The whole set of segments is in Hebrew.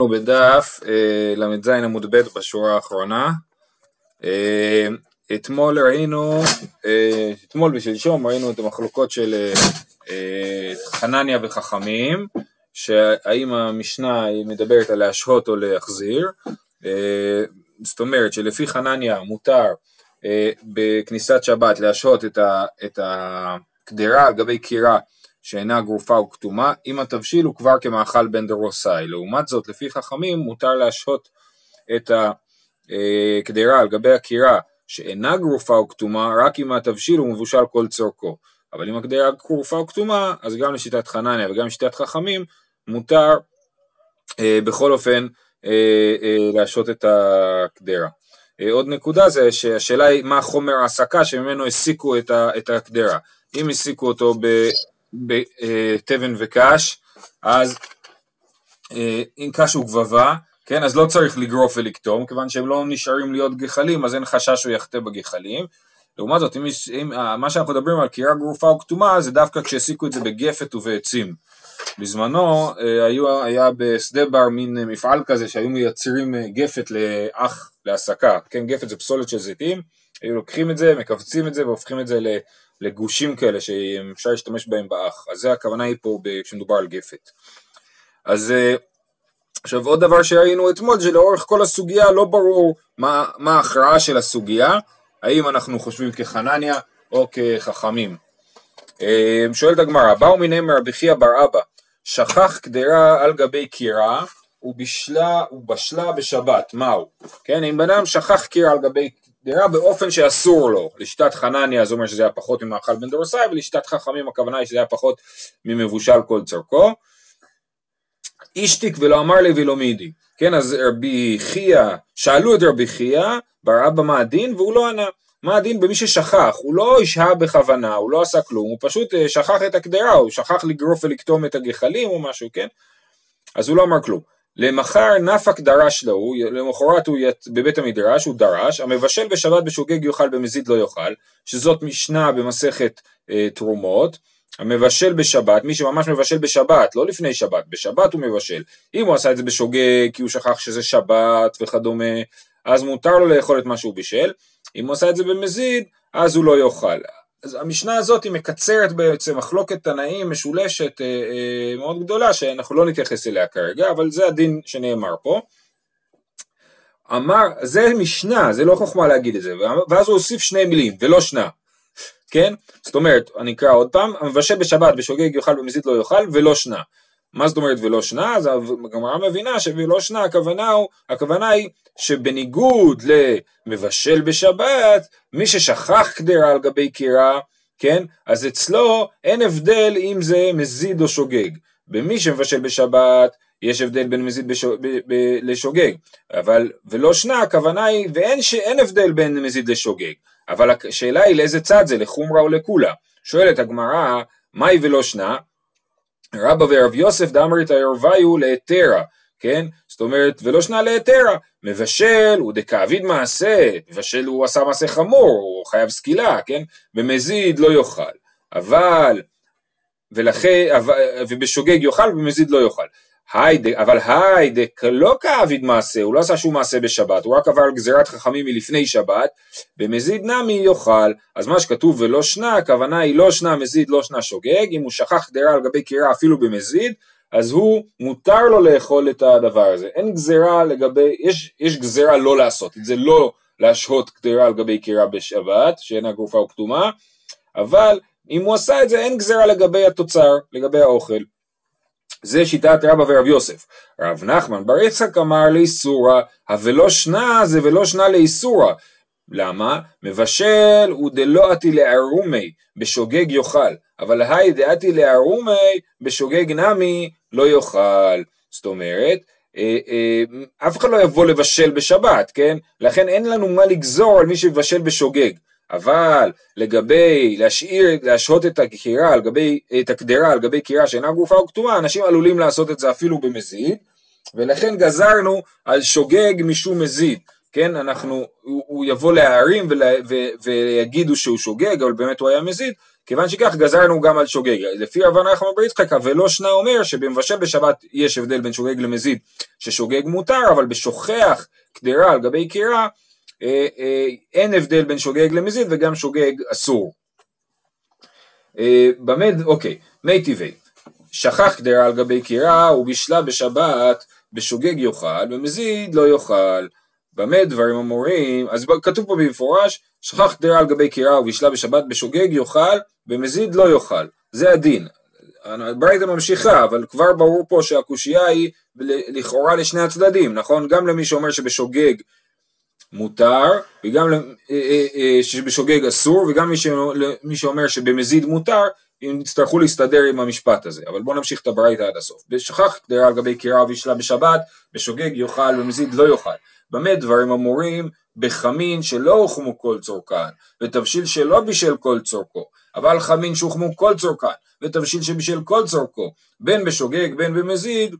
אנחנו בדף אה, ל"ז עמוד ב' בשורה האחרונה. אה, אתמול ראינו, אה, אתמול ושלשום ראינו את המחלוקות של חנניה וחכמים, שהאם המשנה מדברת על להשהות או להחזיר. זאת אומרת שלפי חנניה מותר בכניסת שבת להשהות את הקדרה על גבי קירה שאינה גרופה או כתומה, אם התבשיל הוא כבר כמאכל בן דרוסאי. לעומת זאת, לפי חכמים מותר להשהות את הקדרה על גבי הקירה שאינה גרופה או כתומה, רק אם התבשיל הוא מבושל כל צורכו. אבל אם הקדרה גרופה או כתומה, אז גם לשיטת חנניה וגם לשיטת חכמים, מותר אה, בכל אופן אה, אה, להשהות את הקדרה. אה, עוד נקודה זה שהשאלה היא מה חומר ההסקה שממנו הסיקו את הקדרה. אם הסיקו אותו ב... בתבן וקש, אז אה, אם קש הוא גבבה, כן, אז לא צריך לגרוף ולקטום, כיוון שהם לא נשארים להיות גחלים, אז אין חשש שהוא יחטא בגחלים. לעומת זאת, אם, אם, אה, מה שאנחנו מדברים על קירה גרופה או כתומה, זה דווקא כשהסיקו את זה בגפת ובעצים. בזמנו אה, היו, היה בשדה בר מין מפעל כזה שהיו מייצרים גפת לאח להסקה, כן, גפת זה פסולת של זיתים, היו לוקחים את זה, מכווצים את זה והופכים את זה לגושים כאלה שאפשר להשתמש בהם באח, אז זה הכוונה היא פה כשמדובר על גפת. אז אה, עכשיו עוד דבר שראינו אתמול, שלאורך כל הסוגיה לא ברור מה, מה ההכרעה של הסוגיה, האם אנחנו חושבים כחנניה או כחכמים. אה, שואלת הגמרא, באו מיני מרבי חייא בר אבא, שכח קדרה על גבי קירה ובשלה, ובשלה בשבת, מהו? כן, אם בן אדם שכח קירה על גבי דירה באופן שאסור לו. לשיטת חנניה זה אומר שזה היה פחות ממאכל בן דורסאי, ולשיטת חכמים הכוונה היא שזה היה פחות ממבושל כל צורכו. אישתיק ולא אמר לי ולא מידי. כן, אז רבי חייא, שאלו את רבי חייא, בר אבא מה הדין, והוא לא ענה. מה הדין במי ששכח, הוא לא השהה בכוונה, הוא לא עשה כלום, הוא פשוט אה, שכח את הקדרה, הוא שכח לגרוף ולקטום את הגחלים או משהו, כן? אז הוא לא אמר כלום. למחר נפק דרש לו, למחרת הוא ית, בבית המדרש, הוא דרש, המבשל בשבת בשוגג יאכל במזיד לא יאכל, שזאת משנה במסכת אה, תרומות, המבשל בשבת, מי שממש מבשל בשבת, לא לפני שבת, בשבת הוא מבשל, אם הוא עשה את זה בשוגג כי הוא שכח שזה שבת וכדומה, אז מותר לו לאכול את מה שהוא בישל, אם הוא עשה את זה במזיד, אז הוא לא יאכל. אז המשנה הזאת היא מקצרת בעצם מחלוקת תנאים משולשת אה, אה, מאוד גדולה שאנחנו לא נתייחס אליה כרגע אבל זה הדין שנאמר פה. אמר, זה משנה, זה לא חוכמה להגיד את זה, ואז הוא הוסיף שני מילים ולא שנה, כן? זאת אומרת, אני אקרא עוד פעם, המבשל בשבת בשוגג יאכל במזיד לא יאכל ולא שנה. מה זאת אומרת ולא שנה? אז הגמרא מבינה שלא שנה הכוונה, הוא, הכוונה היא שבניגוד למבשל בשבת, מי ששכח קדרה על גבי קירה, כן? אז אצלו אין הבדל אם זה מזיד או שוגג. במי שמבשל בשבת יש הבדל בין מזיד בשו, ב, ב, לשוגג, אבל ולא שנה הכוונה היא, ואין ש, הבדל בין מזיד לשוגג, אבל השאלה היא לאיזה צד זה, לחומרה או לקולה. שואלת הגמרא, מהי ולא שנה? רבא ורב יוסף דאמרית הירוויו להתרה, כן? זאת אומרת, ולא שנה להתרה, מבשל הוא דקעביד מעשה, מבשל הוא עשה מעשה חמור, הוא חייב סקילה, כן? במזיד לא יאכל, אבל, ולכן, ובשוגג יאכל ובמזיד לא יאכל. היידה, אבל היידה לא כאביד מעשה, הוא לא עשה שום מעשה בשבת, הוא רק עבר גזירת חכמים מלפני שבת, במזיד נמי יאכל, אז מה שכתוב ולא שנה, הכוונה היא לא שנה מזיד, לא שנה שוגג, אם הוא שכח קדרה על גבי קירה אפילו במזיד, אז הוא, מותר לו לאכול את הדבר הזה. אין גזירה לגבי, יש, יש גזירה לא לעשות את זה, לא להשהות קדרה על גבי קירה בשבת, שאינה גרופה או כתומה, אבל אם הוא עשה את זה, אין גזירה לגבי התוצר, לגבי האוכל. זה שיטת רבא ורב יוסף. רב נחמן בר יצחק אמר לאיסורא, הוולא שנה זה ולא שנה לאיסורא. למה? מבשל הוא דלא עתי לערומי, בשוגג יאכל, אבל היי דעתי לערומי, בשוגג נמי לא יאכל. זאת אומרת, אה, אה, אף אחד לא יבוא לבשל בשבת, כן? לכן אין לנו מה לגזור על מי שבשל בשוגג. אבל לגבי להשאיר, להשהות את הקירה על גבי, את הקדרה על גבי קירה שאינה גרופה או כתומה, אנשים עלולים לעשות את זה אפילו במזיד, ולכן גזרנו על שוגג משום מזיד, כן, אנחנו, הוא, הוא יבוא להערים ולה, ו, ויגידו שהוא שוגג, אבל באמת הוא היה מזיד, כיוון שכך גזרנו גם על שוגג. לפי רבן נחמן בר יצחק, ולא שנה אומר שבמבשל בשבת יש הבדל בין שוגג למזיד, ששוגג מותר, אבל בשוכח קדרה על גבי קירה, אין הבדל בין שוגג למזיד וגם שוגג אסור. אה, במד, אוקיי, מי טבעי, שכח קדרה על גבי קירה ובישלה בשבת, בשוגג יאכל, במזיד לא יאכל. במה דברים אמורים, אז כתוב פה במפורש, שכח קדרה על גבי קירה ובישלה בשבת, בשוגג יאכל, במזיד לא יאכל. זה הדין. ברייתא ממשיכה, אבל כבר ברור פה שהקושייה היא לכאורה לשני הצדדים, נכון? גם למי שאומר שבשוגג מותר, וגם אה, אה, אה, שבשוגג אסור, וגם מי שאומר שבמזיד מותר, אם יצטרכו להסתדר עם המשפט הזה, אבל בואו נמשיך את הברייתא עד הסוף. בשכח קדרה על גבי קירה ובישלה בשבת, בשוגג יאכל, במזיד לא יאכל. במה דברים אמורים? בחמין שלא הוחמו כל צורכן, ותבשיל שלא בישל כל צורכו, אבל חמין שהוחמו כל צורכן, ותבשיל שבישל כל צורכו, בין בשוגג בין במזיד,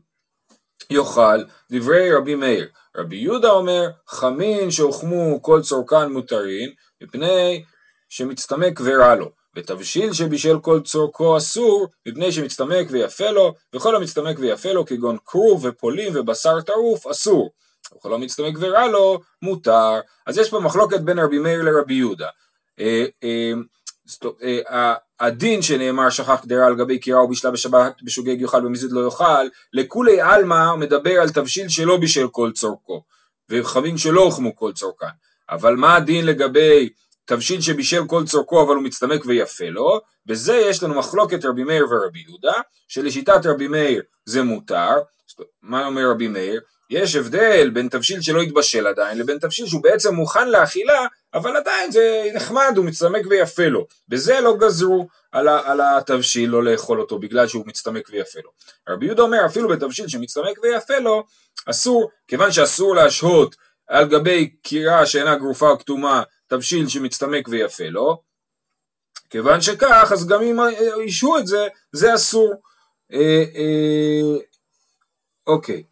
יאכל דברי רבי מאיר. רבי יהודה אומר, חמין שהוחמו כל צורכן מותרין, מפני שמצטמק ורע לו. ותבשיל שבישל כל צורכו אסור, מפני שמצטמק ויפה לו, וכל המצטמק ויפה לו, כגון כרוב ופולים ובשר טרוף, אסור. וכל המצטמק ורע לו, מותר. אז יש פה מחלוקת בין רבי מאיר לרבי יהודה. אה, הדין שנאמר שכח קדרה על גבי קירה ובישלה בשבת בשוגג יאכל במזיד לא יאכל, לכולי עלמא מדבר על תבשיל שלא בישל כל צורכו, וחמין שלא הוחמו כל צורכן. אבל מה הדין לגבי תבשיל שבישל כל צורכו אבל הוא מצטמק ויפה לו, בזה יש לנו מחלוקת רבי מאיר ורבי יהודה, שלשיטת רבי מאיר זה מותר, מה אומר רבי מאיר? יש הבדל בין תבשיל שלא התבשל עדיין לבין תבשיל שהוא בעצם מוכן לאכילה אבל עדיין זה נחמד הוא מצטמק ויפה לו. בזה לא גזרו על, על התבשיל לא לאכול אותו בגלל שהוא מצטמק ויפה לו. רבי יהודה אומר אפילו בתבשיל שמצטמק ויפה לו אסור כיוון שאסור להשהות על גבי קירה שאינה גרופה או כתומה תבשיל שמצטמק ויפה לו כיוון שכך אז גם אם ישהו את זה זה אסור. אה, אה, אוקיי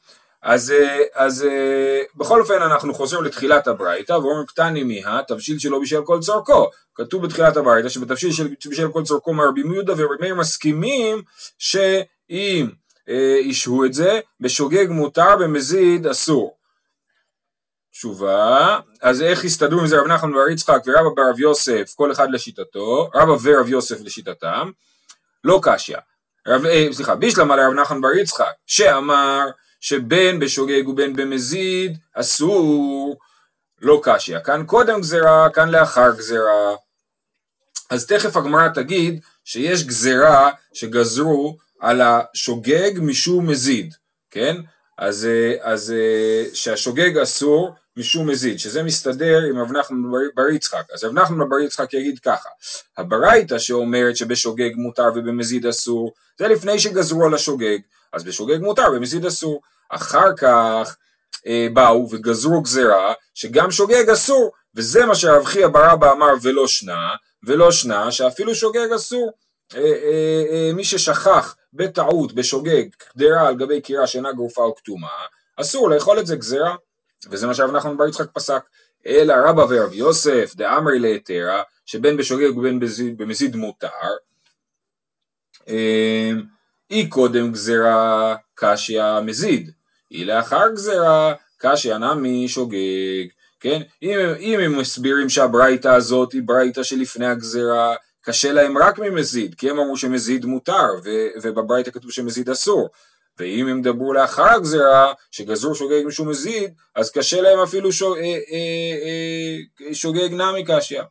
אז, אה, אז אה, בכל אופן אנחנו חוזרים לתחילת הברייתא ואומרים קטני מיהה, תבשיל שלא בישל כל צורכו. כתוב בתחילת הברייתא שבתבשיל שבישל כל צורכו מרבי יהודה ורבי מאיר מסכימים שאם אה, ישהו את זה, בשוגג מותר, במזיד אסור. תשובה, אז איך הסתדרו עם זה רב נחמן בר יצחק ורבא ברב יוסף, כל אחד לשיטתו, רבא ורב יוסף לשיטתם, לא קשיא. אה, סליחה, בישלמה לרב נחמן בר יצחק, שאמר שבין בשוגג ובין במזיד אסור, לא קשיא. כאן קודם גזירה, כאן לאחר גזירה. אז תכף הגמרא תגיד שיש גזירה שגזרו על השוגג משום מזיד, כן? אז, אז שהשוגג אסור משום מזיד, שזה מסתדר עם רב נחמן בר יצחק. אז רב נחמן בר יצחק יגיד ככה, הברייתא שאומרת שבשוגג מותר ובמזיד אסור, זה לפני שגזרו על השוגג, אז בשוגג מותר ובמזיד אסור. אחר כך אה, באו וגזרו גזרה שגם שוגג אסור, וזה מה שרב חייא ברבא אמר ולא שנה, ולא שנה שאפילו שוגג אסור. אה, אה, אה, מי ששכח בטעות בשוגג קדרה על גבי קירה שאינה גרופה או כתומה, אסור לאכול את זה גזרה, וזה מה שרב נחמן בר יצחק פסק. אלא רבא ורב יוסף דאמרי להתרה, שבין בשוגג ובין במזיד מותר, אה, אי קודם גזרה קשיא מזיד, היא לאחר גזרה קשיא נמי שוגג, כן? אם, אם הם מסבירים שהברייתא הזאת היא ברייתא שלפני הגזרה, קשה להם רק ממזיד, כי הם אמרו שמזיד מותר, ובברייתא כתוב שמזיד אסור. ואם הם דברו לאחר הגזרה, שגזרו שוגג משום מזיד, אז קשה להם אפילו שוגג, אה, אה, אה, שוגג נמי קשיא.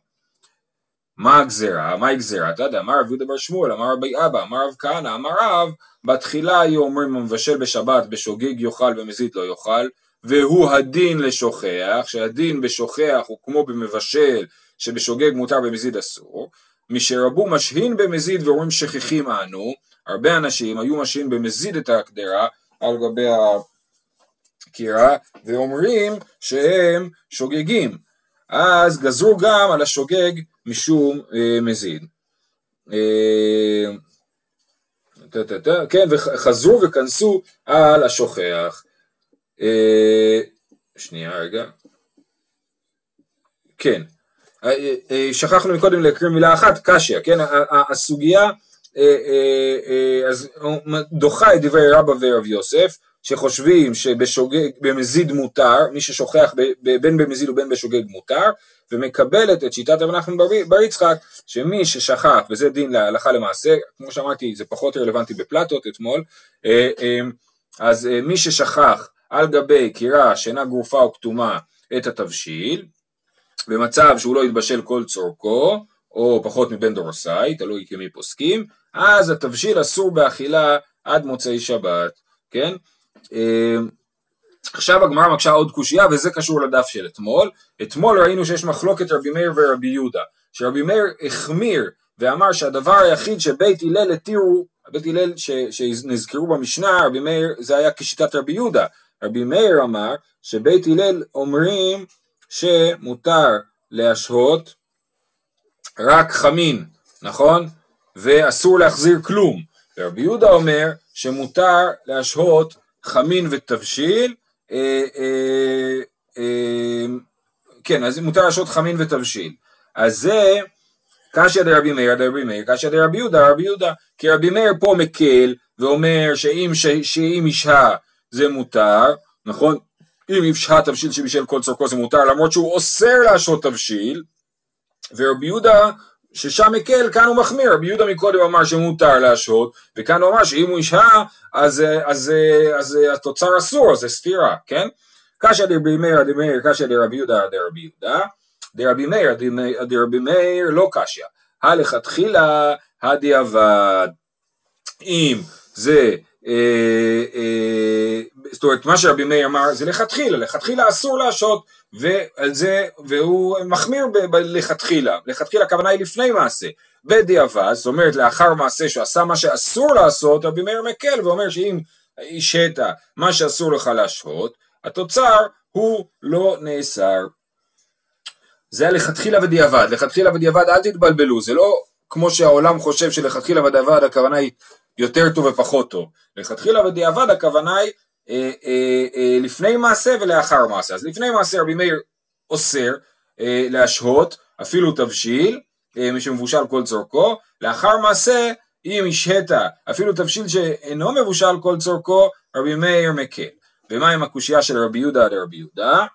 מה הגזירה? מהי גזירה? אתה יודע, אמר רב יהודה בר שמואל, אמר רבי אבא, אמר רב כהנא, אמר רב, בתחילה היו אומרים המבשל בשבת בשוגג יאכל במזיד לא יאכל, והוא הדין לשוכח, שהדין בשוכח הוא כמו במבשל שבשוגג מותר במזיד אסור, משרבו משהין במזיד ואומרים שכיחים אנו, הרבה אנשים היו משהין במזיד את הקדרה על גבי הקירה, ואומרים שהם שוגגים, אז גזרו גם על השוגג משום אה, מזיד. אה, כן, וחזרו וכנסו על השוכח. אה, שנייה רגע. כן, שכחנו מקודם להקריא מילה אחת, קשיא, כן, הסוגיה אז דוחה את דברי רבא ורב יוסף, שחושבים שבשוגג, במזיד מותר, מי ששוכח בין במזיד ובין בשוגג מותר, ומקבלת את שיטת רב נחמן בר יצחק, שמי ששכח, וזה דין להלכה למעשה, כמו שאמרתי זה פחות רלוונטי בפלטות אתמול, אה, אה, אז אה, מי ששכח על גבי קירה שאינה גרופה או כתומה את התבשיל, במצב שהוא לא יתבשל כל צורכו, או פחות מבן דורסאי, תלוי כמי פוסקים, אז התבשיל אסור באכילה עד מוצאי שבת, כן? עכשיו הגמרא מקשה עוד קושייה וזה קשור לדף של אתמול. אתמול ראינו שיש מחלוקת רבי מאיר ורבי יהודה, שרבי מאיר החמיר ואמר שהדבר היחיד שבית הלל התירו, בית הלל שנזכרו במשנה, רבי מאיר זה היה כשיטת רבי יהודה. רבי מאיר אמר שבית הלל אומרים שמותר להשהות רק חמין, נכון? ואסור להחזיר כלום. ורבי יהודה אומר שמותר להשהות חמין ותבשיל אה, אה, אה, כן, אז מותר להשעות חמין ותבשיל. אז זה קשיא דרבי מאיר דרבי מאיר, קשיא דרבי יהודה רבי יהודה, כי רבי מאיר פה מקל ואומר שאם, ש, שאם ישהה זה מותר, נכון? אם ישהה תבשיל שבישל כל צורכו זה מותר, למרות שהוא אוסר להשעות תבשיל, ורבי יהודה ששם מקל, כאן הוא מחמיר, רבי יהודה מקודם אמר שמותר להשהות, וכאן הוא אמר שאם הוא ישהה, אז, אז, אז, אז התוצר אסור, אז זה סתירה, כן? קשיא דרבי מאיר דרבי קשיא דרבי יהודה דרבי יהודה, דרבי מאיר דרבי מאיר לא קשיא, הלכתחילה הדיעבד. אם זה זאת אומרת מה שרבי מאיר אמר זה לכתחילה, לכתחילה אסור להשעות ועל זה, והוא מחמיר לכתחילה, לכתחילה הכוונה היא לפני מעשה, בדיעבד, זאת אומרת לאחר מעשה שהוא עשה מה שאסור לעשות, רבי מאיר מקל ואומר שאם השהית מה שאסור לך להשהות, התוצר הוא לא נאסר. זה לכתחילה ודיעבד, לכתחילה ודיעבד אל תתבלבלו, זה לא כמו שהעולם חושב שלכתחילה ודיעבד הכוונה היא יותר טוב ופחות טוב, לכתחילה ודיעבד הכוונה היא אה, אה, אה, לפני מעשה ולאחר מעשה. אז לפני מעשה רבי מאיר אוסר להשהות אפילו תבשיל מי שמבושל כל צורכו, לאחר מעשה אם השהית אפילו תבשיל שאינו מבושל כל צורכו, רבי מאיר מקל. ומה עם הקושייה של רבי יהודה דרבי יהודה?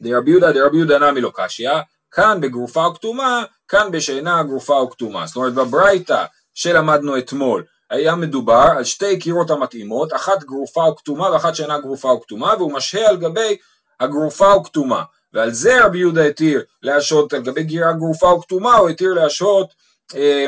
דרבי יהודה דרבי יהודה נמי לא קשיא, כאן בגרופה וכתומה, כאן בשאינה גרופה וכתומה. זאת אומרת בברייתא שלמדנו אתמול, היה מדובר על שתי קירות המתאימות, אחת גרופה וכתומה ואחת שאינה גרופה וכתומה, והוא משהה על גבי הגרופה וכתומה. ועל זה רבי יהודה התיר להשעות, על גבי גירה גרופה וכתומה, הוא התיר להשעות אה,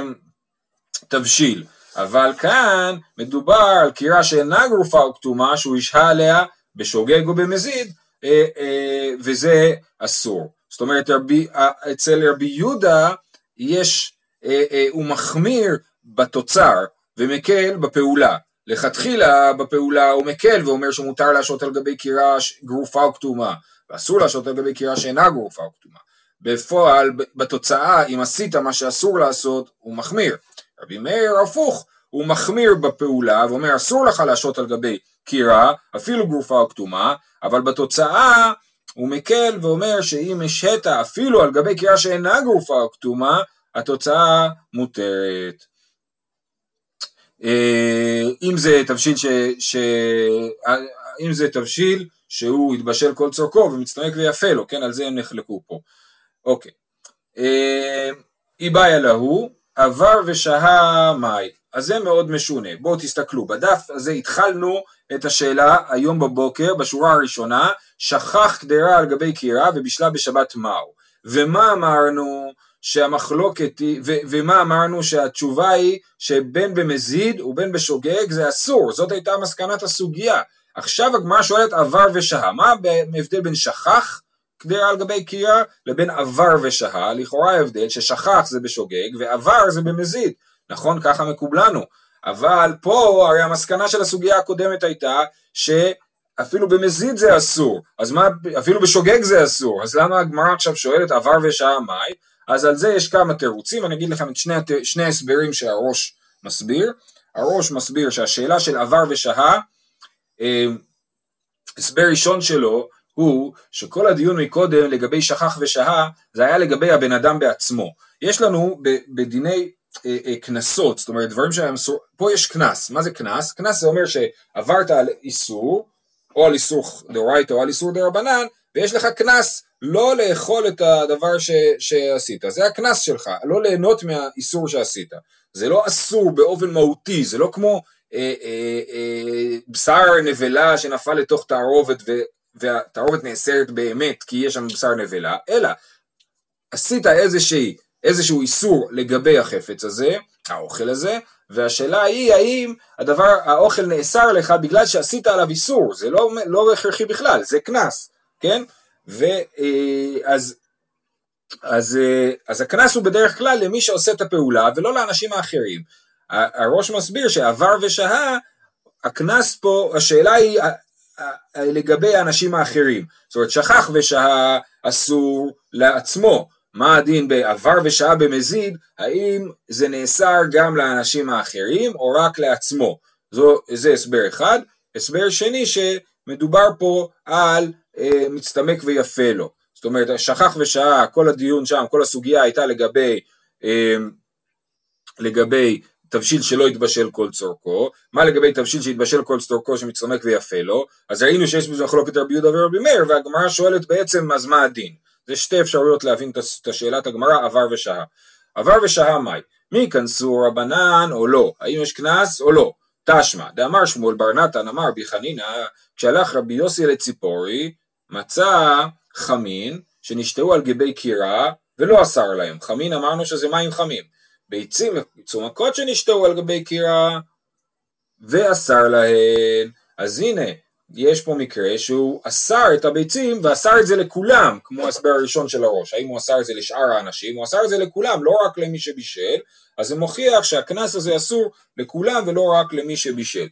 תבשיל. אבל כאן מדובר על קירה שאינה גרופה וכתומה, שהוא ישהה עליה בשוגג או במזיד, אה, אה, וזה אסור. זאת אומרת, רבי, אה, אצל רבי יהודה יש, אה, אה, הוא מחמיר בתוצר, ומקל בפעולה. לכתחילה בפעולה הוא מקל ואומר שמותר להשעות על גבי קירה גרופה או כתומה, ואסור להשעות על גבי קירה שאינה גרופה או כתומה. בפועל, בתוצאה, אם עשית מה שאסור לעשות, הוא מחמיר. רבי מאיר הפוך, הוא מחמיר בפעולה ואומר אסור לך להשעות על גבי קירה, אפילו גרופה או כתומה, אבל בתוצאה הוא מקל ואומר שאם השהית אפילו על גבי קירה שאינה גרופה או כתומה, התוצאה מותרת. אה, אם זה תבשיל ש... ש... אם זה תבשיל שהוא התבשל כל צורכו ומצטמק ויפה לו, כן, על זה הם נחלקו פה. אוקיי. אה, איבאיה להו, עבר ושהה מאי. אז זה מאוד משונה. בואו תסתכלו, בדף הזה התחלנו את השאלה היום בבוקר, בשורה הראשונה, שכח קדרה על גבי קירה ובישלה בשבת מהו. ומה אמרנו? שהמחלוקת היא, ו, ומה אמרנו שהתשובה היא שבין במזיד ובין בשוגג זה אסור, זאת הייתה מסקנת הסוגיה. עכשיו הגמרא שואלת עבר ושהה, מה ההבדל בין שכח קדירה על גבי קירה לבין עבר ושהה? לכאורה ההבדל ששכח זה בשוגג ועבר זה במזיד, נכון? ככה מקובלנו. אבל פה הרי המסקנה של הסוגיה הקודמת הייתה שאפילו במזיד זה אסור, אז מה, אפילו בשוגג זה אסור, אז למה הגמרא עכשיו שואלת עבר ושעה מאי? אז על זה יש כמה תירוצים, אני אגיד לכם את שני, שני הסברים שהראש מסביר. הראש מסביר שהשאלה של עבר ושהה, אה, הסבר ראשון שלו הוא שכל הדיון מקודם לגבי שכח ושהה זה היה לגבי הבן אדם בעצמו. יש לנו בדיני אה, אה, קנסות, זאת אומרת דברים שהם, פה יש קנס, מה זה קנס? קנס זה אומר שעברת על איסור, או על איסור דאורייתא או על איסור דרבנן, ויש לך קנס לא לאכול את הדבר ש, שעשית, זה הקנס שלך, לא ליהנות מהאיסור שעשית. זה לא אסור באופן מהותי, זה לא כמו אה, אה, אה, בשר נבלה שנפל לתוך תערובת והתערובת נאסרת באמת כי יש שם בשר נבלה, אלא עשית איזושהי, איזשהו איסור לגבי החפץ הזה, האוכל הזה, והשאלה היא האם הדבר, האוכל נאסר לך בגלל שעשית עליו איסור, זה לא, לא הכרחי בכלל, זה קנס, כן? ואז אז, אז הקנס הוא בדרך כלל למי שעושה את הפעולה ולא לאנשים האחרים. הראש מסביר שעבר ושהה, הקנס פה, השאלה היא לגבי האנשים האחרים. זאת אומרת, שכח ושהה אסור לעצמו. מה הדין בעבר ושהה במזיד, האם זה נאסר גם לאנשים האחרים או רק לעצמו? זו, זה הסבר אחד. הסבר שני שמדובר פה על אה, מצטמק ויפה לו. זאת אומרת, שכח ושהה, כל הדיון שם, כל הסוגיה הייתה לגבי, אה, לגבי תבשיל שלא יתבשל כל צורכו, מה לגבי תבשיל שהתבשל כל צורכו שמצטמק ויפה לו, אז ראינו שיש בזה מחלוקת רבי יהודה ורבי מאיר, והגמרא שואלת בעצם אז מה הדין? זה שתי אפשרויות להבין את השאלת הגמרא עבר ושהה. עבר ושהה מאי? מי ייכנסו רבנן או לא? האם יש קנס או לא? תשמע, דאמר שמואל בר נתן אמר בי חנינא, כשהלך רבי יוסי לציפורי, מצא חמין שנשתהו על גבי קירה ולא אסר להם. חמין אמרנו שזה מים חמים. ביצים מצומקות שנשתהו על גבי קירה ואסר להן. אז הנה, יש פה מקרה שהוא אסר את הביצים ואסר את זה לכולם, כמו ההסבר הראשון של הראש. האם הוא אסר את זה לשאר האנשים? הוא אסר את זה לכולם, לא רק למי שבישל, אז זה מוכיח שהקנס הזה אסור לכולם ולא רק למי שבישל.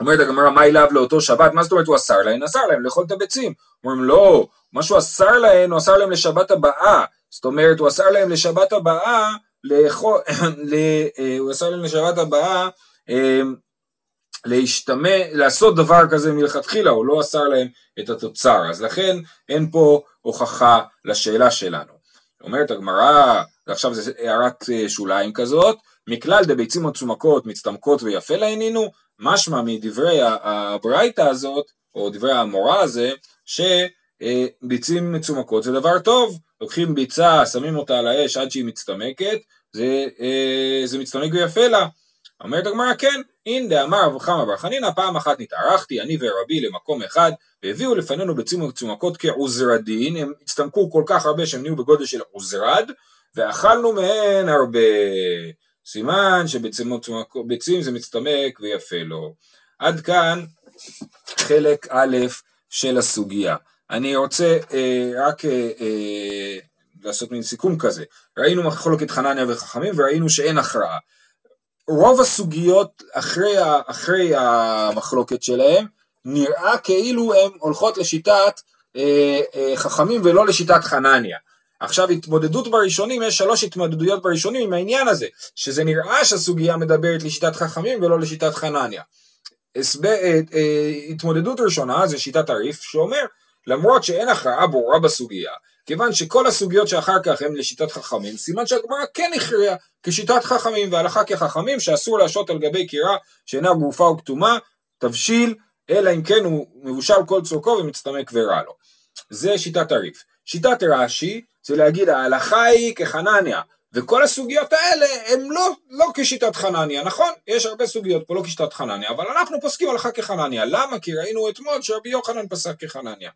אומרת הגמרא, מה אליו לאותו שבת? מה זאת אומרת הוא אסר להן? אסר להן לאכול את הביצים. אומרים לא, מה שהוא אסר להן, הוא אסר להן לשבת הבאה. זאת אומרת, הוא אסר להם לשבת הבאה לאכול, אה, הוא אסר להם לשבת הבאה אה, להשתמע, לעשות דבר כזה מלכתחילה, הוא לא אסר להם את התוצר, אז לכן אין פה הוכחה לשאלה שלנו. אומרת הגמרא, ועכשיו זו הערת אה, שוליים כזאת, מכלל דביצים מצומקות, מצטמקות ויפה לעינינו, משמע מדברי הברייתא הזאת, או דברי המורה הזה, שביצים מצומקות זה דבר טוב, לוקחים ביצה, שמים אותה על האש עד שהיא מצטמקת, זה, אה, זה מצטמק ויפה לה. אומרת הגמרא כן, אין דאמר רב חמא בר חנינא פעם אחת נתארחתי אני ורבי למקום אחד והביאו לפנינו ביצים מצומקות כעוזרדין, הם הצטמקו כל כך הרבה שהם נהיו בגודל של עוזרד ואכלנו מהן הרבה. סימן שביצים זה מצטמק ויפה לו. עד כאן חלק א' של הסוגיה. אני רוצה אה, רק אה, אה, לעשות מין סיכום כזה. ראינו מחלוקת חנניה וחכמים וראינו שאין הכרעה. רוב הסוגיות אחרי, אחרי המחלוקת שלהם נראה כאילו הן הולכות לשיטת אה, אה, חכמים ולא לשיטת חנניה. עכשיו התמודדות בראשונים, יש שלוש התמודדויות בראשונים עם העניין הזה, שזה נראה שהסוגיה מדברת לשיטת חכמים ולא לשיטת חנניה. הסב... אה, אה, התמודדות ראשונה זה שיטת הריף שאומר למרות שאין הכרעה ברורה בסוגיה, כיוון שכל הסוגיות שאחר כך הן לשיטת חכמים, סימן שהגמרא כן הכריעה כשיטת חכמים והלכה כחכמים שאסור להשעות על גבי קירה שאינה גופה או כתומה, תבשיל, אלא אם כן הוא מבושל כל צורכו ומצטמק ורע לו. זה שיטת הריף. שיטת רש"י זה להגיד ההלכה היא כחנניה, וכל הסוגיות האלה הן לא, לא כשיטת חנניה, נכון? יש הרבה סוגיות פה לא כשיטת חנניה, אבל אנחנו פוסקים הלכה כחנניה. למה? כי ראינו אתמול שרבי יוחנן פסק כחנניה.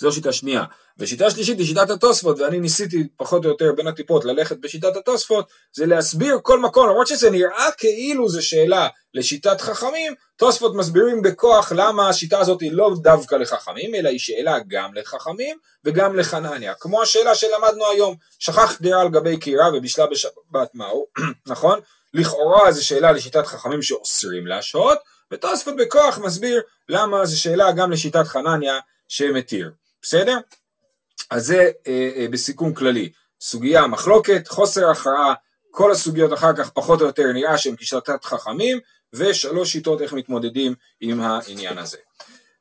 זו שיטה שנייה. ושיטה שלישית היא שיטת התוספות, ואני ניסיתי פחות או יותר בין הטיפות ללכת בשיטת התוספות, זה להסביר כל מקום, למרות שזה נראה כאילו זה שאלה לשיטת חכמים, תוספות מסבירים בכוח למה השיטה הזאת היא לא דווקא לחכמים, אלא היא שאלה גם לחכמים וגם לחנניה. כמו השאלה שלמדנו היום, שכח דירה על גבי קירה ובישלה בשבת מהו, נכון? לכאורה זו שאלה לשיטת חכמים שאוסרים להשהות, ותוספות בכוח מסביר למה זו שאלה גם לשיטת חנניה שמתיר. בסדר? אז זה אה, אה, בסיכום כללי. סוגיה מחלוקת, חוסר הכרעה, כל הסוגיות אחר כך פחות או יותר נראה שהן כשיטת חכמים, ושלוש שיטות איך מתמודדים עם העניין הזה.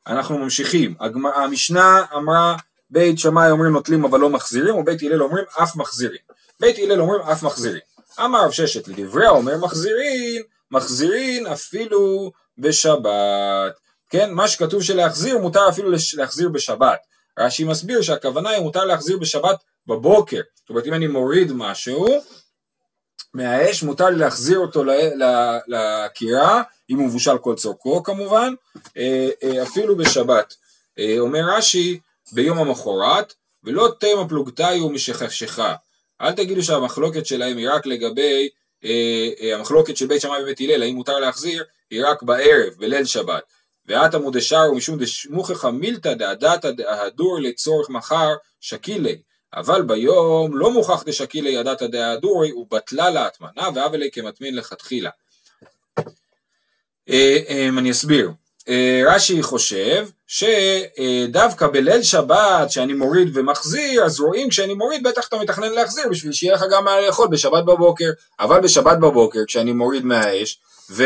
אנחנו ממשיכים. המשנה אמרה בית שמאי אומרים נוטלים אבל לא מחזירים, ובית הלל אומרים אף מחזירים. בית הלל אומרים אף מחזירים. אמר רב ששת לדברי האומר מחזירין, מחזירין אפילו בשבת. כן, מה שכתוב שלהחזיר מותר אפילו להחזיר בשבת. רש"י מסביר שהכוונה היא מותר להחזיר בשבת בבוקר. זאת אומרת אם אני מוריד משהו מהאש מותר לי להחזיר אותו לקירה, אם הוא מבושל כל צורכו כמובן, אה, אה, אפילו בשבת. אה, אומר רש"י ביום המחרת, ולא תמה פלוגתיו משכשכה. אל תגידו שהמחלוקת שלהם היא רק לגבי, המחלוקת של בית שמאי ובית הלל, האם מותר להחזיר, היא רק בערב, בליל שבת. ואת עמוד שרו משום דשמוכחה מילתא דעדת ההדור לצורך מחר שקילי. אבל ביום לא מוכח דשקילי ידעת דהדורי ובטלה להטמנה ואבלי כמטמין לכתחילה. אה, אה, אני אסביר. אה, רש"י חושב שדווקא בליל שבת שאני מוריד ומחזיר אז רואים כשאני מוריד בטח אתה מתכנן להחזיר בשביל שיהיה לך גם מה לאכול בשבת בבוקר אבל בשבת בבוקר כשאני מוריד מהאש ו...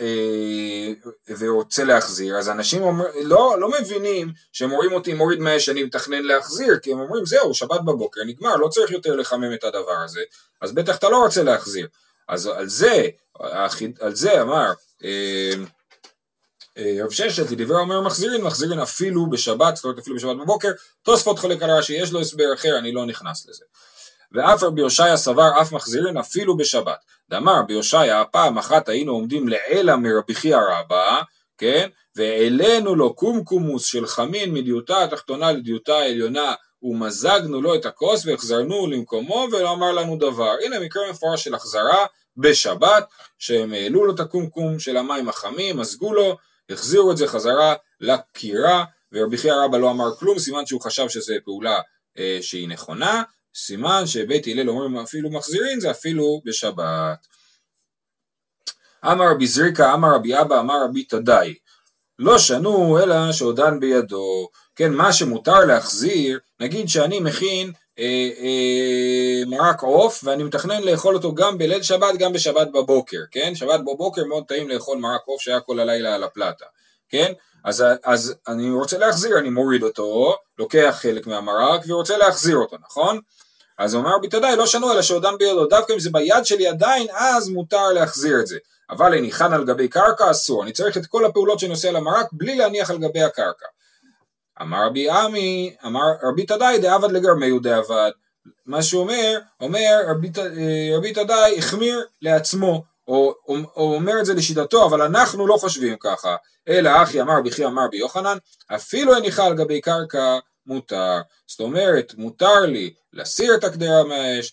אה, ורוצה להחזיר, אז אנשים אומר, לא, לא מבינים שהם רואים אותי מוריד מהאש שאני מתכנן להחזיר, כי הם אומרים זהו, שבת בבוקר נגמר, לא צריך יותר לחמם את הדבר הזה, אז בטח אתה לא רוצה להחזיר. אז על זה, על זה אמר אה, אה, רב ששת, לדבר אומר מחזירין, מחזירין אפילו בשבת, זאת אומרת אפילו בשבת בבוקר, תוספות חולק על רש"י, יש לו הסבר אחר, אני לא נכנס לזה. ואף רבי הושעיה סבר אף מחזירין אפילו בשבת. דאמר ביושעיה פעם אחת היינו עומדים לעילה מרבי חייא רבא, כן? והעלינו לו קומקומוס של חמין מדיוטה התחתונה לדיוטה העליונה ומזגנו לו את הכוס והחזרנו למקומו ולא אמר לנו דבר. הנה מקרה מפורש של החזרה בשבת, שהם העלו לו את הקומקום של המים החמים, מזגו לו, החזירו את זה חזרה לקירה, ורבי חייא רבא לא אמר כלום, סימן שהוא חשב שזו פעולה אה, שהיא נכונה, סימן שבית הלל אומרים אפילו מחזירין זה אפילו בשבת. אמר רבי זריקה, אמר רבי אבא, אמר רבי תדאי. לא שנו אלא שעודן בידו. כן, מה שמותר להחזיר, נגיד שאני מכין אה, אה, מרק עוף ואני מתכנן לאכול אותו גם בליל שבת, גם בשבת בבוקר, כן? שבת בבוקר מאוד טעים לאכול מרק עוף שהיה כל הלילה על הפלטה, כן? אז, אז אני רוצה להחזיר, אני מוריד אותו, לוקח חלק מהמרק ורוצה להחזיר אותו, נכון? אז הוא אמר בתדאי לא שנו אלא שעודם בידו, דווקא אם זה ביד שלי עדיין, אז מותר להחזיר את זה. אבל הניחן על גבי קרקע אסור, אני צריך את כל הפעולות שאני עושה על המרק בלי להניח על גבי הקרקע. אמר רבי עמי, אמר רבי תדאי דעבד לגרמי דעבד. מה שהוא אומר, אומר רבי, אה, תדאי החמיר לעצמו, או, או, או אומר את זה לשיטתו, אבל אנחנו לא חושבים ככה. אלא אחי אמר בכי אמר ביוחנן, אפילו הניחה על גבי קרקע מותר. זאת אומרת, מותר לי להסיר את הקדרה מהאש,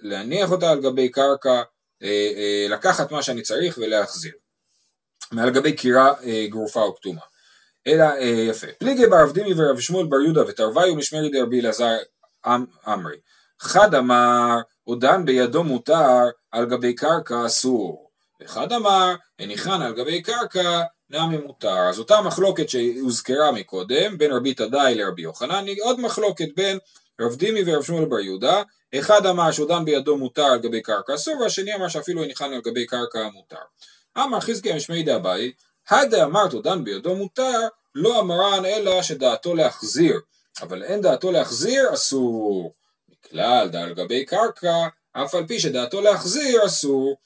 להניח אותה על גבי קרקע, אה, אה, לקחת מה שאני צריך ולהחזיר. מעל גבי קירה אה, גרופה או כתומה. אלא יפה. פליגי בר אבדימי ורב שמואל בר יהודה ותרוויו משמרי דרבי אלעזר עמרי. חד אמר עודן בידו מותר על גבי קרקע אסור. וחד אמר הניחן על גבי קרקע נמי מותר. אז אותה מחלוקת שהוזכרה מקודם בין רבי תדאי לרבי יוחנן היא עוד מחלוקת בין רב דימי ורב שמואל בר יהודה אחד אמר שעודם בידו מותר על גבי קרקע אסור והשני אמר שאפילו הניחן על גבי קרקע מותר. אמר חזקיה משמי דאביי הדה אמרת עודם בידו מותר לא אמרן אלא שדעתו להחזיר אבל אין דעתו להחזיר אסור. מכלל דע על גבי קרקע אף על פי שדעתו להחזיר אסור.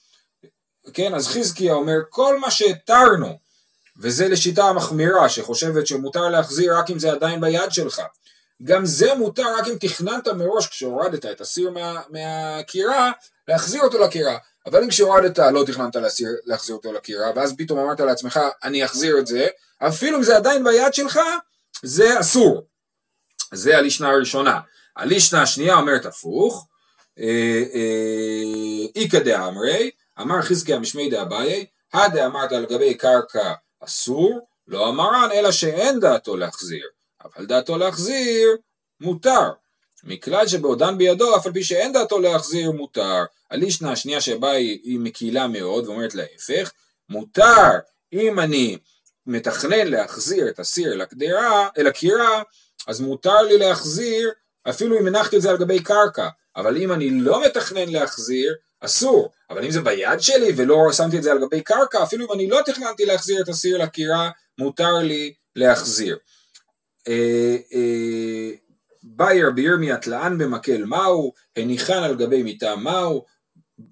כן אז חזקיה אומר כל מה שהתרנו וזה לשיטה המחמירה שחושבת שמותר להחזיר רק אם זה עדיין ביד שלך. גם זה מותר רק אם תכננת מראש כשהורדת את הסיר מה, מהקירה, להחזיר אותו לקירה. אבל אם כשהורדת לא תכננת להסיר, להחזיר אותו לקירה, ואז פתאום אמרת לעצמך אני אחזיר את זה, אפילו אם זה עדיין ביד שלך, זה אסור. זה הלישנה הראשונה. הלישנה השנייה אומרת הפוך, איכא דאמרי, אמר חזקיה משמי דאביי, הדאמרת על גבי קרקע אסור, לא אמרן, אלא שאין דעתו להחזיר, אבל דעתו להחזיר מותר. מכלל שבעודן בידו, אף על פי שאין דעתו להחזיר, מותר. הלישנה השנייה שבה היא, היא מקילה מאוד ואומרת להפך, מותר אם אני מתכנן להחזיר את הסיר אל אל הקירה, אז מותר לי להחזיר אפילו אם הנחתי את זה על גבי קרקע, אבל אם אני לא מתכנן להחזיר, אסור, אבל אם זה ביד שלי ולא שמתי את זה על גבי קרקע, אפילו אם אני לא תכננתי להחזיר את הסיר לקירה, מותר לי להחזיר. אה, אה, באי רבי ירמיה תלען במקל מהו, הניחן על גבי מיטה מהו,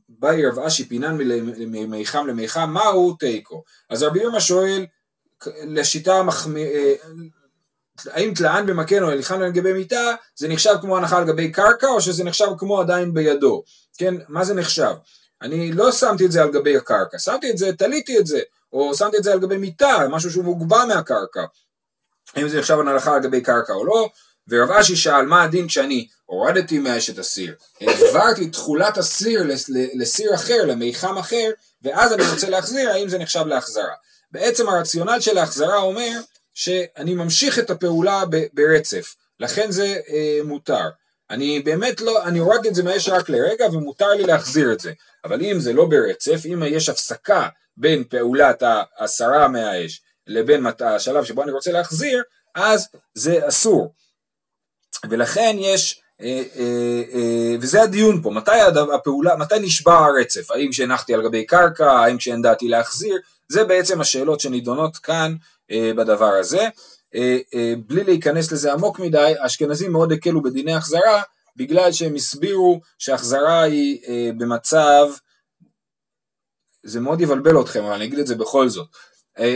באי רב אשי פינן ממיחם למיחם מהו תיקו. אז רבי ירמיה שואל, לשיטה מחמיא, אה, האם תלען במקל או הניחן על גבי מיטה, זה נחשב כמו הנחה על גבי קרקע או שזה נחשב כמו עדיין בידו, כן, מה זה נחשב? אני לא שמתי את זה על גבי הקרקע, שמתי את זה, תליתי את זה, או שמתי את זה על גבי מיטה, משהו שהוא מוגבה מהקרקע. האם זה נחשב הנחה על גבי קרקע או לא, ורב אשי שאל מה הדין כשאני הורדתי מהאש את הסיר, העברתי תכולת הסיר לסיר אחר, למיחם אחר, ואז אני רוצה להחזיר, האם זה נחשב להחזרה. בעצם הרציונל של ההחזרה אומר שאני ממשיך את הפעולה ברצף, לכן זה אה, מותר. אני באמת לא, אני הורדתי את זה מהאש רק לרגע ומותר לי להחזיר את זה, אבל אם זה לא ברצף, אם יש הפסקה בין פעולת ההסרה מהאש לבין השלב שבו אני רוצה להחזיר, אז זה אסור. ולכן יש, אה, אה, אה, וזה הדיון פה, מתי הפעולה, מתי נשבע הרצף, האם כשהנחתי על גבי קרקע, האם כשאין דעתי להחזיר, זה בעצם השאלות שנידונות כאן בדבר הזה. בלי להיכנס לזה עמוק מדי, האשכנזים מאוד הקלו בדיני החזרה, בגלל שהם הסבירו שהחזרה היא במצב, זה מאוד יבלבל אתכם, אבל אני אגיד את זה בכל זאת.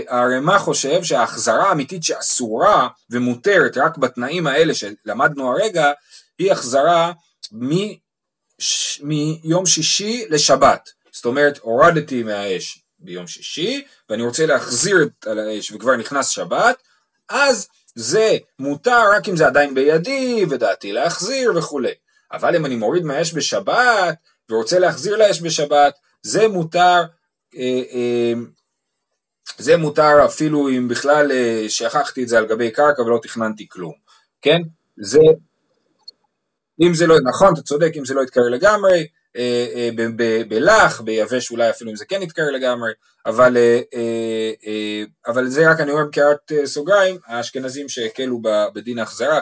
הרמ"א חושב שההחזרה האמיתית שאסורה ומותרת רק בתנאים האלה שלמדנו הרגע, היא החזרה מש... מיום שישי לשבת. זאת אומרת, הורדתי מהאש ביום שישי, ואני רוצה להחזיר את האש וכבר נכנס שבת, אז זה מותר רק אם זה עדיין בידי, ודעתי להחזיר וכולי. אבל אם אני מוריד מהאש בשבת, ורוצה להחזיר לאש בשבת, זה מותר אה, אה, זה מותר אפילו אם בכלל אה, שכחתי את זה על גבי קרקע ולא תכננתי כלום, כן? זה, אם זה לא, נכון, אתה צודק, אם זה לא יתקרר לגמרי, בלח, ביבש אולי אפילו אם זה כן יתקרר לגמרי, אבל, אבל זה רק אני אומר בקערת סוגריים, האשכנזים שהקלו בדין ההחזרה,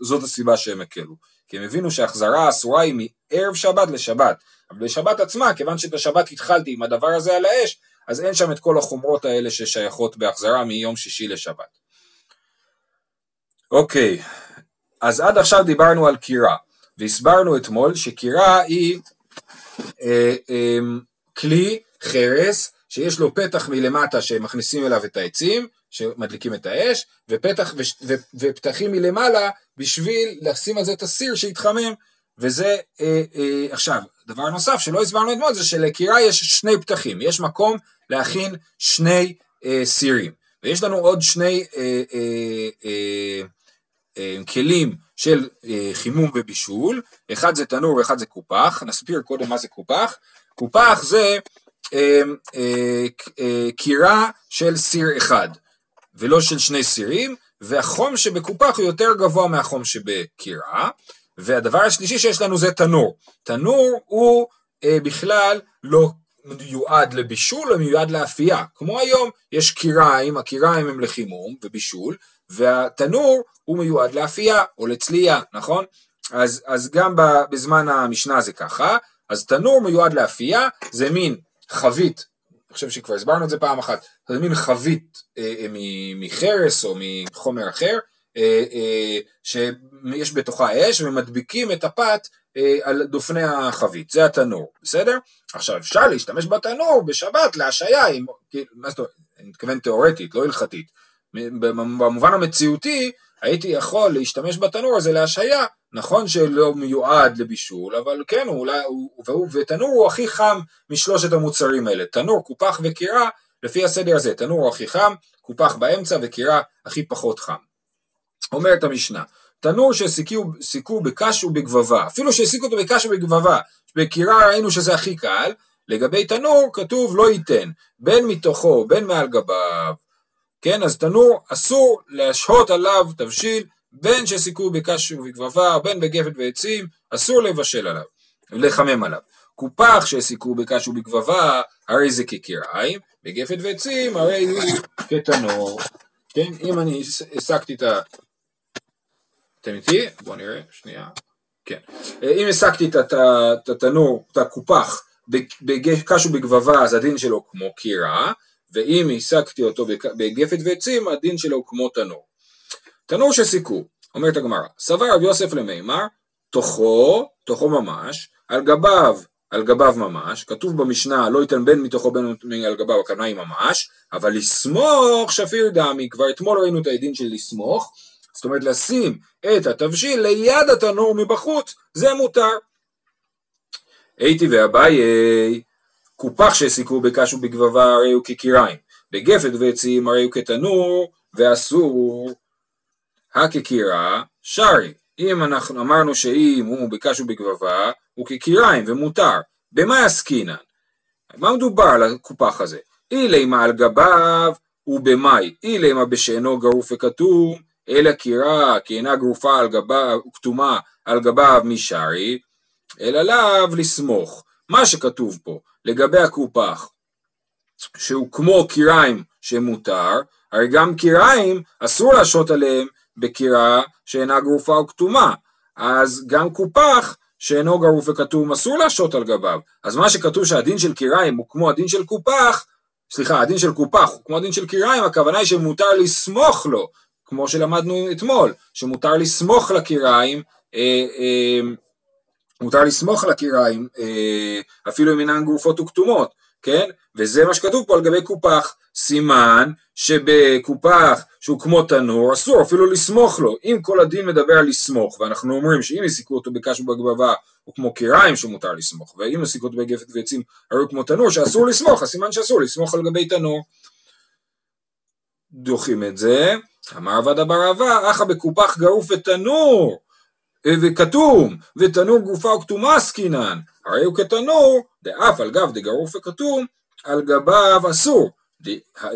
זאת הסיבה שהם הקלו, כי הם הבינו שההחזרה האסורה היא מערב שבת לשבת, אבל בשבת עצמה, כיוון שאת השבת התחלתי עם הדבר הזה על האש, אז אין שם את כל החומרות האלה ששייכות בהחזרה מיום שישי לשבת. אוקיי, אז עד עכשיו דיברנו על קירה, והסברנו אתמול שקירה היא אה, אה, כלי חרס שיש לו פתח מלמטה שמכניסים אליו את העצים, שמדליקים את האש, ופתח, ו, ו, ופתחים מלמעלה בשביל לשים על זה את הסיר שיתחמם, וזה, אה, אה, עכשיו, דבר נוסף שלא הסברנו אתמול זה שלקירה יש שני פתחים, יש מקום להכין שני אה, סירים, ויש לנו עוד שני אה, אה, אה, אה, כלים של אה, חימום ובישול, אחד זה תנור ואחד זה קופח, נסביר קודם מה זה קופח, קופח זה אה, אה, אה, קירה של סיר אחד, ולא של שני סירים, והחום שבקופח הוא יותר גבוה מהחום שבקירה, והדבר השלישי שיש לנו זה תנור. תנור הוא אה, בכלל לא מיועד לבישול, הוא מיועד לאפייה. כמו היום, יש קיריים, הקיריים הם לחימום ובישול, והתנור הוא מיועד לאפייה או לצלייה, נכון? אז, אז גם בזמן המשנה זה ככה, אז תנור מיועד לאפייה, זה מין חבית, אני חושב שכבר הסברנו את זה פעם אחת, זה מין חבית אה, אה, מחרס או מחומר אחר, אה, אה, שיש בתוכה אש ומדביקים את הפת אה, על דופני החבית, זה התנור, בסדר? עכשיו אפשר להשתמש בתנור בשבת להשעיה, מה זאת אומרת, אני מתכוון תיאורטית, לא הלכתית, במובן המציאותי הייתי יכול להשתמש בתנור הזה להשעיה, נכון שלא מיועד לבישול, אבל כן, הוא אולי, הוא, ותנור הוא הכי חם משלושת המוצרים האלה, תנור, קופח וקירה, לפי הסדר הזה, תנור הוא הכי חם, קופח באמצע וקירה הכי פחות חם. אומרת המשנה, תנור שהסיקו בקש ובגבבה, אפילו שהסיקו אותו בקש ובגבבה, בקירה ראינו שזה הכי קל, לגבי תנור כתוב לא ייתן, בין מתוכו בין מעל גביו, כן, אז תנור אסור להשהות עליו תבשיל, בין שסיכו בקש ובגבבה, בין בגפת ועצים, אסור לבשל עליו, לחמם עליו. קופח שהסיקו בקש ובגבבה, הרי זה כקיריים, בגפת ועצים, הרי הוא כתנור. כן, אם אני הסקתי את ה... אתם איתי? בואו נראה, שנייה. כן. אם הסקתי את התנור, את הקופח בקש ובגבבה אז הדין שלו כמו קירה, ואם העסקתי אותו בגפת ועצים הדין שלו כמו תנור. תנור שסיכו, אומרת הגמרא, סבר רב יוסף למימר, תוכו, תוכו ממש, על גביו, על גביו ממש, כתוב במשנה לא ייתן בין מתוכו בין על גביו, הכוונה היא ממש, אבל לסמוך שפיר דמי, כבר אתמול ראינו את הדין של לסמוך, זאת אומרת לשים את התבשיל ליד התנור מבחוץ, זה מותר. הייתי ואביי, קופח שהסיקו בקש ובגבבה הרי הוא כקיריים, בגפת ועצים הרי הוא כתנור, ואסור הכקירה שרי. אם אנחנו אמרנו שאם הוא בקש ובגבבה, הוא כקיריים ומותר. במה עסקינן? מה מדובר על הקופח הזה? אילימה על גביו ובמאי, אילימה בשאינו גרוף וכתום, אלא קירה כי אינה גרופה על גביו, כתומה על גביו משרי, אלא לאו לסמוך. מה שכתוב פה לגבי הקופח, שהוא כמו קיריים שמותר, הרי גם קיריים אסור להשעות עליהם בקירה שאינה גרופה או כתומה, אז גם קופח שאינו גרוף וכתום אסור להשעות על גביו, אז מה שכתוב שהדין של קיריים הוא כמו הדין של קופח, סליחה, הדין של קופח הוא כמו הדין של קיריים, הכוונה היא שמותר לסמוך לו, כמו שלמדנו אתמול, שמותר לסמוך לקיריים, אה, אה, מותר לסמוך לקיריים, אה, אפילו אם אינן גרופות וכתומות, כן? וזה מה שכתוב פה על גבי קופח, סימן שבקופח שהוא כמו תנור אסור אפילו לסמוך לו, אם כל הדין מדבר על לסמוך ואנחנו אומרים שאם יסיקו אותו בקש ובגבבה הוא כמו קיריים שמותר לסמוך ואם יסיקו אותו בגפת ועצים הרי כמו תנור שאסור לסמוך, אז סימן שאסור לסמוך על גבי תנור. דוחים את זה, אמר עבד אבר אחא בקופח גרוף ותנור וכתום, ותנור גופה וכתומה עסקינן, הרי הוא כתנור, דאף על גב דגרוף וכתום, על גביו אסור,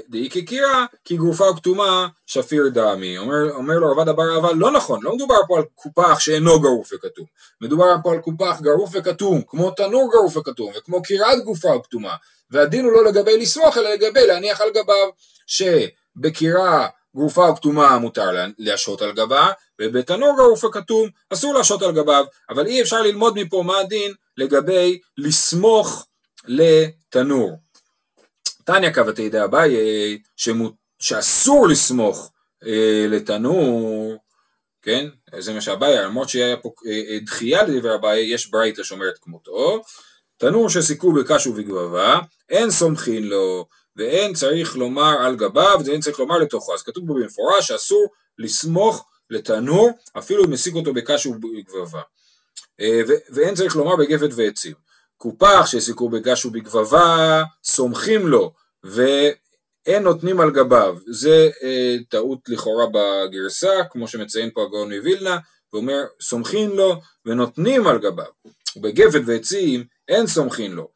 דאי כקירה, כי גופה כתומה שפיר דמי. אומר, אומר לו רבד אבר אבל לא נכון, לא מדובר פה על קופח שאינו גרוף וכתום, מדובר פה על קופח גרוף וכתום, כמו תנור גרוף וכתום, וכמו קירת גופה כתומה, והדין הוא לא לגבי לסמוך, אלא לגבי להניח על גביו, שבקירה גרופה או כתומה מותר להשעות על גבה, ובתנור גרוף וכתום אסור להשעות על גביו, אבל אי אפשר ללמוד מפה מה הדין לגבי לסמוך לתנור. תניא קבתי דאביי שאסור לסמוך אה, לתנור, כן? זה מה שאביי, למרות שהיה פה אה, אה, דחייה לדבר אביי, יש ברייתא שאומרת כמותו. תנור שסיכו בקש ובגבבה, אין סומכין לו, ואין צריך לומר על גביו, ואין צריך לומר לתוכו. אז כתוב פה במפורש שאסור לסמוך לתנור, אפילו אם הסיק אותו בקש ובגבבה. אה, ואין צריך לומר בגפת ועצים. קופח שהסיקו בקש ובגבבה, סומכים לו, ואין נותנים על גביו. זה אה, טעות לכאורה בגרסה, כמו שמציין פה הגאון מווילנה, ואומר סומכים לו ונותנים על גביו. ובגפת ועצים אין סומכים לו.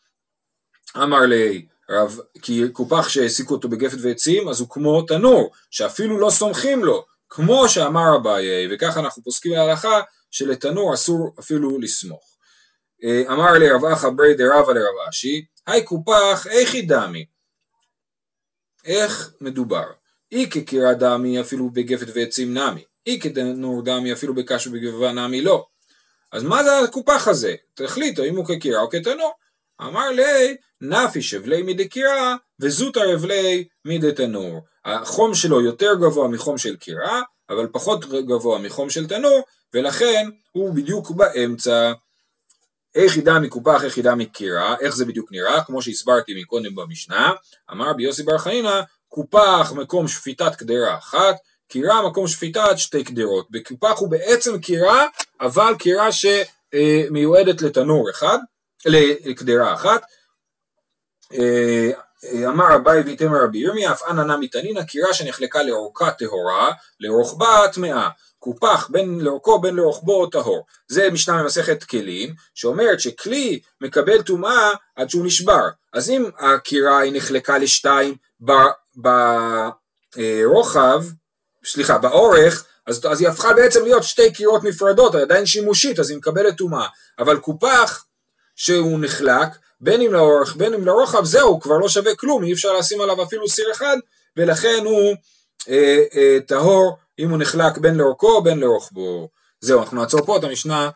אמר לי, רב, כי קופח שהעסיקו אותו בגפת ועצים, אז הוא כמו תנור, שאפילו לא סומכים לו, כמו שאמר אביי, וככה אנחנו פוסקים להלכה שלתנור אסור אפילו לסמוך. אה, אמר לי רב אחא ברי דרבא לרב אשי, היי קופח איכי דמי. איך מדובר? אי כקירה דמי אפילו בגפת ועצים נמי, אי כתנור דמי אפילו בקש ובגבבה נמי לא. אז מה זה הקופח הזה? תחליטו אם הוא כקירה או כתנור. אמר לי, נפי שבלי מדקירה וזוטר אבלי מדתנור. החום שלו יותר גבוה מחום של קירה, אבל פחות גבוה מחום של תנור, ולכן הוא בדיוק באמצע. איך ידע מקופח, איך ידע מקירה, איך זה בדיוק נראה, כמו שהסברתי מקודם במשנה, אמר רבי יוסי בר חנינא, קופח מקום שפיטת קדרה אחת, קירה מקום שפיטת שתי קדרות. בקופח הוא בעצם קירה, אבל קירה שמיועדת לתנור אחד, לקדרה אחת. אה, אמר אביי ויתמר רבי ירמיה, אף אנא נמי תנינא, קירה שנחלקה לאורכה טהורה, לרוחבה טמאה. קופח בין לאורכו בין לרוחבו טהור. זה משנה ממסכת כלים, שאומרת שכלי מקבל טומאה עד שהוא נשבר. אז אם הקירה היא נחלקה לשתיים ברוחב, סליחה, באורך, אז, אז היא הפכה בעצם להיות שתי קירות נפרדות, עדיין שימושית, אז היא מקבלת טומאה. אבל קופח שהוא נחלק, בין אם לאורך בין אם לרוחב, זהו, כבר לא שווה כלום, אי אפשר לשים עליו אפילו סיר אחד, ולכן הוא אה, אה, טהור אם הוא נחלק בין לאורכו בין לרוחבו. זהו, אנחנו נעצור פה את המשנה